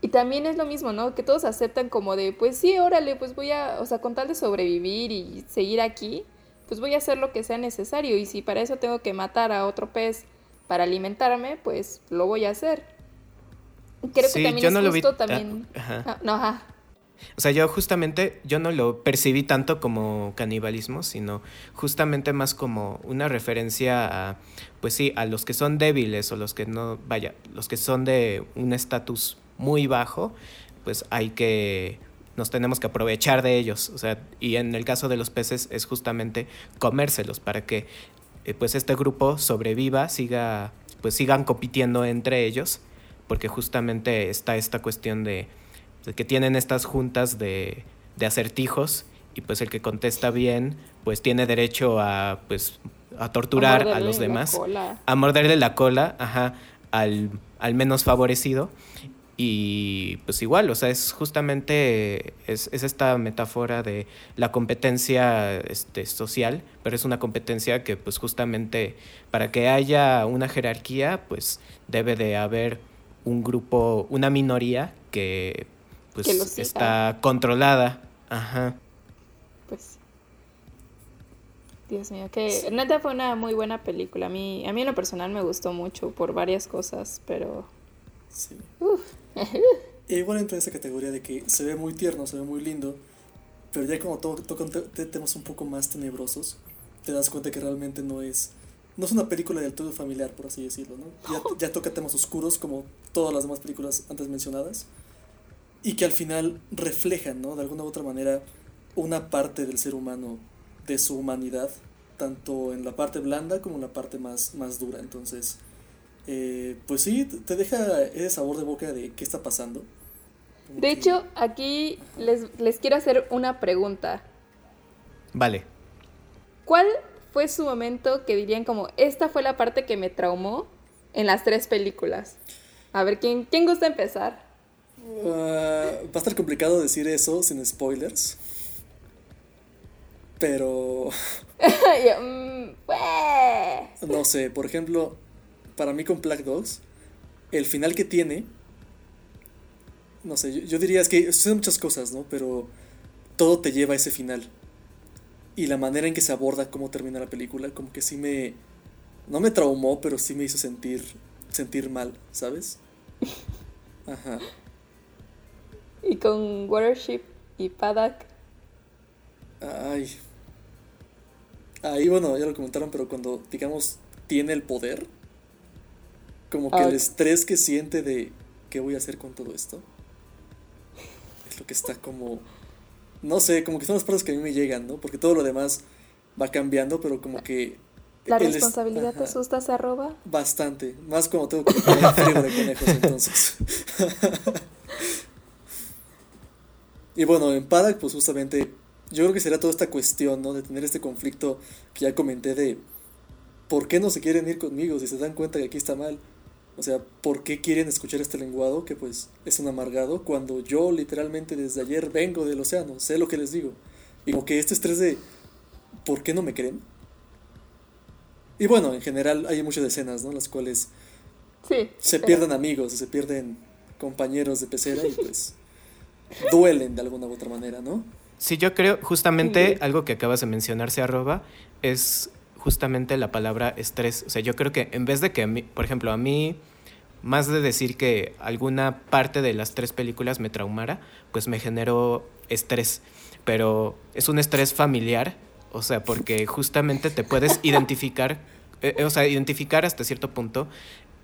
S1: Y también es lo mismo, ¿no? Que todos aceptan como de, pues sí, órale, pues voy a, o sea, con tal de sobrevivir y seguir aquí, pues voy a hacer lo que sea necesario. Y si para eso tengo que matar a otro pez para alimentarme, pues lo voy a hacer. Creo
S2: Sí,
S1: que también
S2: yo
S1: es
S2: no lo vi-
S1: justo
S2: ah,
S1: también...
S2: ajá.
S1: No, ajá.
S2: O sea, yo justamente, yo no lo percibí tanto como canibalismo, sino justamente más como una referencia a, pues sí, a los que son débiles o los que no, vaya, los que son de un estatus muy bajo, pues hay que, nos tenemos que aprovechar de ellos. O sea, y en el caso de los peces es justamente comérselos para que, eh, pues este grupo sobreviva, siga, pues sigan compitiendo entre ellos, porque justamente está esta cuestión de que tienen estas juntas de, de acertijos y pues el que contesta bien pues tiene derecho a pues a torturar a,
S1: morderle
S2: los demás
S1: cola.
S2: a morderle la cola ajá al, al menos favorecido y pues igual o sea es justamente es, es esta metáfora de la competencia este, social pero es una competencia que pues justamente para que haya una jerarquía pues debe de haber un grupo una minoría que pues está controlada ajá
S1: Pues. Dios mío, que neta fue una muy buena película. A mí, a mí en lo personal me gustó mucho por varias cosas, pero.
S3: Sí.
S1: Uf. [laughs]
S3: E igual entra en esa categoría de que se ve muy tierno, se ve muy lindo, pero ya como to- tocan te- te- temas un poco más tenebrosos, te das cuenta que realmente no es no es una película del todo familiar, por así decirlo, ¿no? Ya, [laughs] ya toca temas oscuros como todas las demás películas antes mencionadas y que al final reflejan, ¿no? De alguna u otra manera una parte del ser humano, de su humanidad, tanto en la parte blanda como en la parte más, más dura. Entonces, eh, pues sí, te deja ese sabor de boca de qué está pasando. Como
S1: De
S3: que-
S1: hecho, aquí les, les quiero hacer una pregunta.
S2: vale
S1: ¿Cuál fue su momento que dirían como, esta fue la parte que me traumó en las tres películas? A ver, ¿quién, ¿quién gusta empezar?
S3: Ah, va a estar complicado decir eso sin spoilers. Pero [laughs]
S1: mm, pues.
S3: no sé, por ejemplo, para mí con Black Dogs, el final que tiene, no sé, yo, yo diría es que suceden muchas cosas, ¿no? Pero todo te lleva a ese final. Y la manera en que se aborda cómo termina la película, como que sí me, no me traumó, pero sí me hizo sentir, sentir mal, ¿sabes? [laughs] Ajá. [laughs]
S1: Y con Watership y Paddock.
S3: Ay. Ahí, bueno, ya lo comentaron, pero cuando, digamos, tiene el poder, como que el estrés que siente de qué voy a hacer con todo esto, es lo que está como, no sé, como que son las partes que a mí me llegan, ¿no? Porque todo lo demás va cambiando, pero como que...
S1: ¿La responsabilidad te asusta, se arroba?
S3: Bastante, más cuando tengo que comer frío de conejos, entonces. [laughs] y bueno, en Paddock, pues justamente, yo creo que será toda esta cuestión, ¿no? De tener este conflicto que ya comenté de por qué no se quieren ir conmigo si se dan cuenta que aquí está mal. O sea, ¿por qué quieren escuchar este lenguado que pues es un amargado cuando yo literalmente desde ayer vengo del océano, sé lo que les digo? Y como que este estrés de ¿por qué no me creen? Y bueno, en general hay muchas escenas, ¿no? Las cuales
S1: Sí.
S3: se pierden amigos, se pierden compañeros de pecera y pues duelen de alguna u otra manera, ¿no?
S2: Sí, yo creo justamente
S1: Sí.
S2: algo que acabas de mencionar, se arroba, es justamente la palabra estrés. O sea, yo creo que en vez de que, a mí, por ejemplo, a mí, más de decir que alguna parte de las tres películas me traumara, pues me generó estrés. Pero es un estrés familiar, o sea, porque justamente te puedes [laughs] identificar, eh, eh, o sea, identificar hasta cierto punto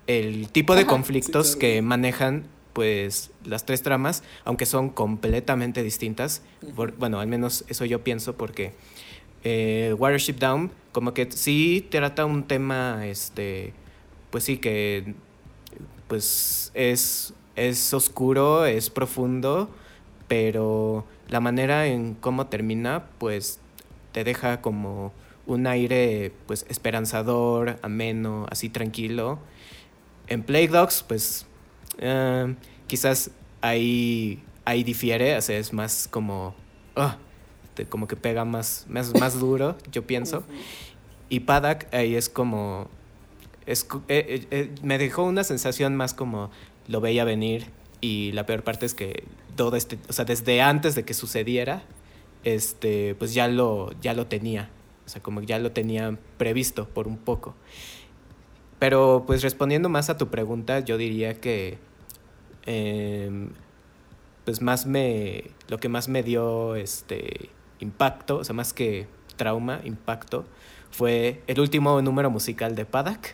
S2: el tipo de conflictos
S3: Sí, claro.
S2: que manejan pues las tres tramas, aunque son completamente distintas, por- bueno, al menos eso yo pienso porque eh, Watership Down como que sí trata un tema, este, pues sí que pues es, es oscuro, es profundo, pero la manera en cómo termina pues te deja como un aire pues esperanzador, ameno, así tranquilo. En Plague Dogs, pues eh, quizás ahí, ahí difiere, o sea, es más como, ah, como que pega más, más, más duro, yo pienso. Y Paddock ahí es como, es, eh, eh, eh, me dejó una sensación más como lo veía venir y la peor parte es que todo este, o sea, desde antes de que sucediera, este, pues ya lo, ya lo tenía, o sea, como ya lo tenía previsto por un poco. Pero pues respondiendo más a tu pregunta, yo diría que em, pues más me lo que más me dio este impacto, o sea, más que trauma, impacto, fue el último número musical de Paddock,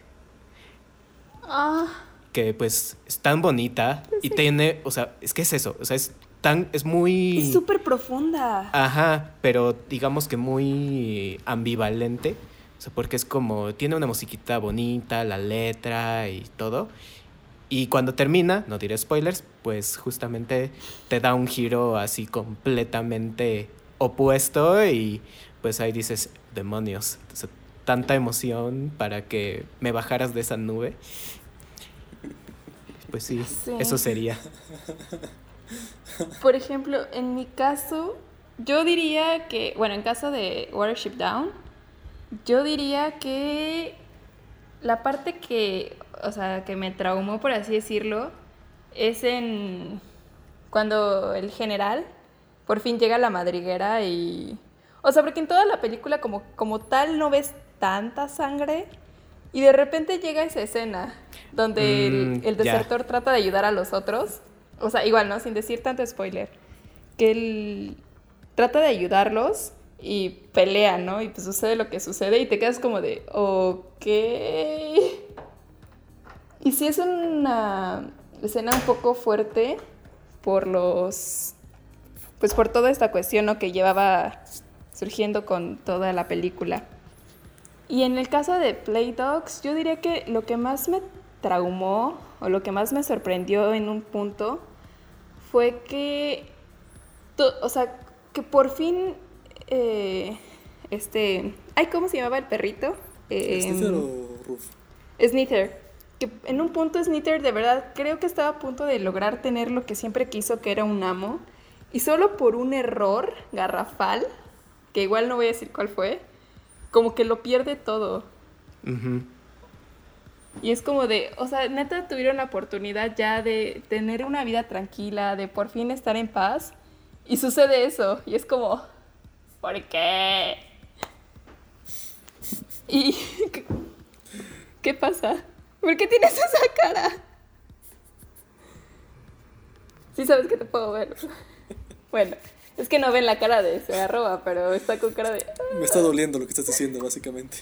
S1: Ah,
S2: que pues es tan bonita y tiene, o sea, es que es eso, o sea, es tan es muy
S1: es súper profunda.
S2: Ajá, pero digamos que muy ambivalente. O sea, porque es como, tiene una musiquita bonita, la letra y todo. Y cuando termina, no diré spoilers, pues justamente te da un giro así completamente opuesto y pues ahí dices, demonios, tanta emoción para que me bajaras de esa nube. Pues sí,
S1: Sí.
S2: eso sería.
S1: Por ejemplo, en mi caso, yo diría que, bueno, en caso de Watership Down, yo diría que la parte que, o sea, que me traumó, por así decirlo, es en cuando el general por fin llega a la madriguera y... O sea, porque en toda la película como, como tal no ves tanta sangre y de repente llega esa escena donde el,
S2: Mm,
S1: el desertor trata de ayudar a los otros. O sea, igual, ¿no? Sin decir tanto spoiler. Que él trata de ayudarlos y pelea, ¿no? Y pues sucede lo que sucede y te quedas como de, ok. Y sí es una escena un poco fuerte por los... Pues por toda esta cuestión ¿no? que llevaba surgiendo con toda la película. Y en el caso de Play Dogs, yo diría que lo que más me traumó o lo que más me sorprendió en un punto fue que, o sea, que por fin, eh, este, ay, ¿cómo se llamaba el perrito? Eh,
S3: ¿Sniffer o Ruf?
S1: Snither. Que en un punto Snither de verdad creo que estaba a punto de lograr tener lo que siempre quiso, que era un amo. Y solo por un error garrafal, que igual no voy a decir cuál fue, como que lo pierde todo.
S2: Ujú.
S1: Y es como de, o sea, neta tuvieron la oportunidad ya de tener una vida tranquila, de por fin estar en paz. Y sucede eso. Y es como, ¿por qué? ¿Y [laughs] qué pasa? ¿Por qué tienes esa cara? Sí sabes que te puedo ver. Bueno, es que no ven la cara de ese arroba, pero está con cara de...
S3: Me está doliendo lo que estás diciendo, básicamente.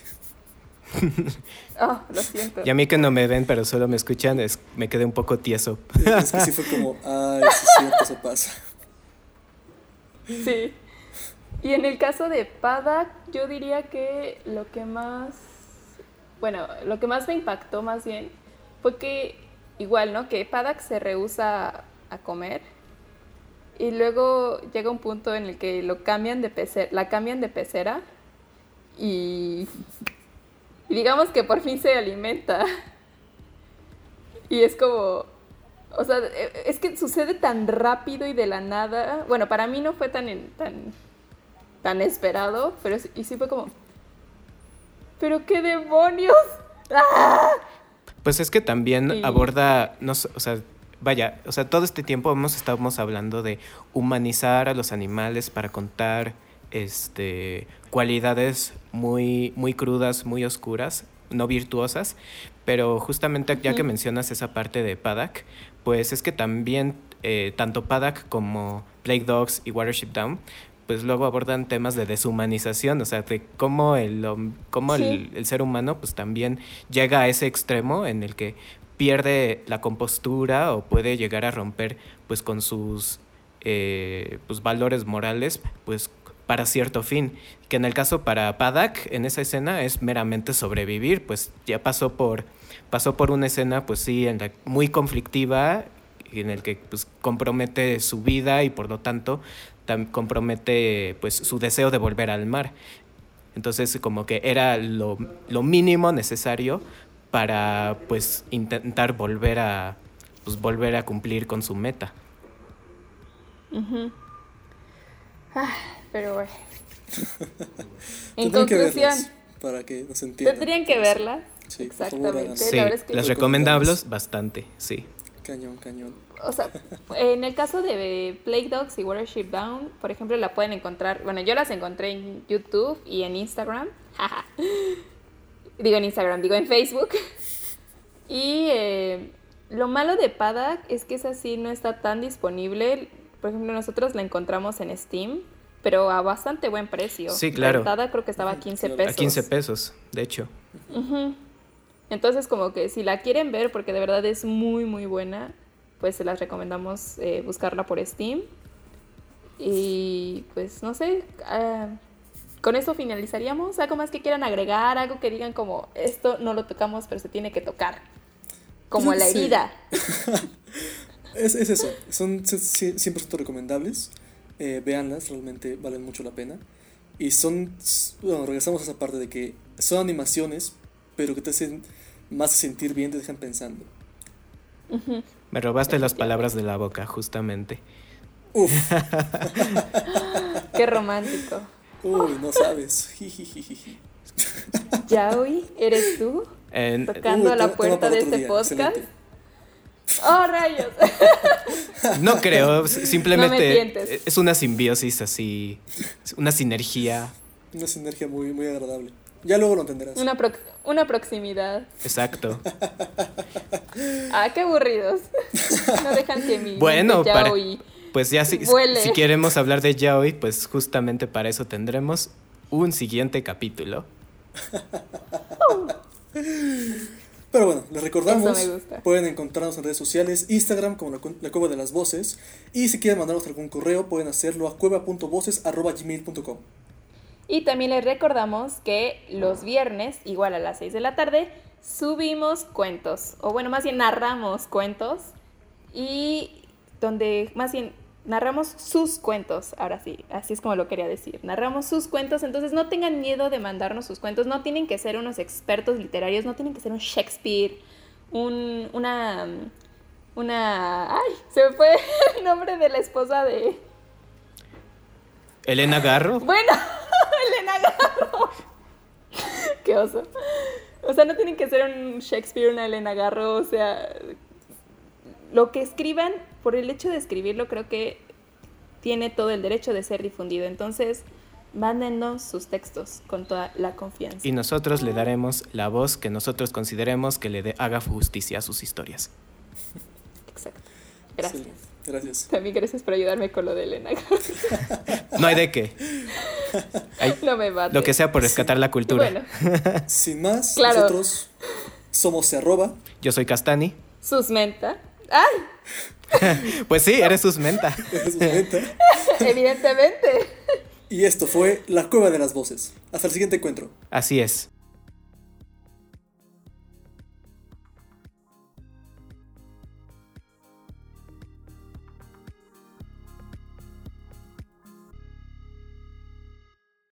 S1: Ah, lo siento.
S2: Y a mí que no me ven, pero solo me escuchan, es, me quedé un poco tieso.
S3: Es que sí fue como, ay, sí es cierto, eso pasa.
S1: Sí. Y en el caso de Paddock, yo diría que lo que más, bueno, lo que más me impactó más bien fue que igual, ¿no? Que Paddock se rehúsa a comer y luego llega un punto en el que lo cambian de pecera, la cambian de pecera y, y digamos que por fin se alimenta. Y es como, o sea, e- es que sucede tan rápido y de la nada. Bueno, para mí no fue tan, tan tan esperado, pero y sí fue como, pero qué demonios. [laughs] ¡Ah!
S2: Pues es que también
S1: Sí.
S2: aborda, no, o sea, vaya, o sea, todo este tiempo hemos estamos hablando de humanizar a los animales para contar este cualidades muy muy crudas, muy oscuras, no virtuosas, pero justamente ya que mencionas esa parte de Paddock, pues es que también eh, tanto Paddock como Plague Dogs y Watership Down pues luego abordan temas de deshumanización, o sea, de cómo el, cómo el,
S1: Sí.
S2: el ser humano pues también llega a ese extremo en el que pierde la compostura o puede llegar a romper pues con sus eh, pues, valores morales pues para cierto fin. Que en el caso para Paddock, en esa escena es meramente sobrevivir, pues ya pasó por, pasó por una escena pues sí, en la- muy conflictiva en el que pues, compromete su vida y por lo tanto compromete pues su deseo de volver al mar. Entonces como que era lo, lo mínimo necesario para pues intentar volver a pues volver a cumplir con su meta.
S1: Ah, pero bueno. [laughs] En
S3: que
S1: conclusión,
S3: verlas para que nos entiendan.
S1: tendrían que verla.
S3: Sí, favor,
S1: Exactamente.
S3: háganlo.
S2: Sí,
S1: la verdad es que
S2: las
S1: sí.
S2: recomendables bastante, sí.
S3: Cañón, cañón.
S1: O sea, en el caso de Plague Dogs y Watership Down, por ejemplo, la pueden encontrar. Bueno, yo las encontré en YouTube y en Instagram. [laughs] Digo en Instagram, digo en Facebook. Y eh, lo malo de Paddock es que esa sí no está tan disponible. Por ejemplo, nosotros la encontramos en Steam, pero a bastante buen precio.
S2: Sí, claro.
S1: Rentada creo que estaba a 15
S3: claro.
S1: pesos.
S2: A 15 pesos, de hecho.
S1: Ujú. Entonces, como que si la quieren ver, porque de verdad es muy, muy buena, pues se las recomendamos eh, buscarla por Steam. Y pues no sé, ah, con esto finalizaríamos. ¿Algo más que quieran agregar? Algo que digan como esto no lo tocamos, pero se tiene que tocar. Como la
S3: sí.
S1: herida. [laughs]
S3: Es, es eso, son c- c- 100% recomendables. Eh, véanlas, realmente valen mucho la pena. Y son, bueno, regresamos a esa parte de que son animaciones, pero que te hacen más sentir bien, te dejan pensando.
S2: Me robaste las palabras de la boca, justamente.
S3: Uf, [laughs]
S1: Qué romántico.
S3: uy, no sabes.
S1: Yaoi, ¿eres tú?
S2: En-
S1: Tocando
S3: Uy,
S1: la puerta de este
S3: día,
S1: podcast.
S3: excelente.
S1: ¡Oh, rayos!
S2: no creo, simplemente es una simbiosis así, una sinergia.
S3: Una sinergia muy, muy agradable. Ya luego lo entenderás.
S1: Una, prox- una proximidad.
S2: Exacto. [laughs]
S1: Ah, qué aburridos. No dejan que mi
S2: Bueno, para-
S1: yaoi-
S2: Pues ya si,
S1: Vuele.
S2: si queremos hablar de yaoi, pues justamente para eso tendremos un siguiente capítulo. [laughs]
S3: Pero bueno, les recordamos,
S1: Eso me gusta.
S3: pueden encontrarnos en redes sociales, Instagram como la Cueva de las Voces, y si quieren mandarnos algún correo pueden hacerlo a cueva.voces.gmail.com.
S1: Y también les recordamos que los viernes, igual a las 6 de la tarde, subimos cuentos. O bueno, más bien narramos cuentos. Y donde más bien narramos sus cuentos. Ahora sí, así es como lo quería decir. Narramos sus cuentos. Entonces no tengan miedo de mandarnos sus cuentos. No tienen que ser unos expertos literarios. No tienen que ser un Shakespeare. Un, una... Una... ¡Ay! Se me fue [laughs] el nombre de la esposa de...
S2: Elena Garro.
S1: Bueno, [laughs] Elena Garro. Qué oso. O sea, no tienen que ser un Shakespeare, una Elena Garro, o sea, lo que escriban, por el hecho de escribirlo, creo que tiene todo el derecho de ser difundido. Entonces, mándennos sus textos con toda la confianza.
S2: Y nosotros le daremos la voz que nosotros consideremos que le dé- haga justicia a sus historias.
S1: Exacto. Gracias.
S3: Gracias.
S1: También gracias por ayudarme con lo de Elena. [laughs]
S2: No hay de qué. [laughs]
S1: No me
S2: lo que sea por rescatar la cultura.
S1: Bueno, [laughs]
S3: Sin más,
S1: Claro.
S3: nosotros somos arroba.
S2: Yo soy Castani.
S1: sus menta. ¡Ay!
S2: Pues sí, eres Susmenta.
S3: es su meta,
S1: Evidentemente.
S3: y esto fue La Cueva de las Voces. Hasta el siguiente encuentro.
S2: Así es.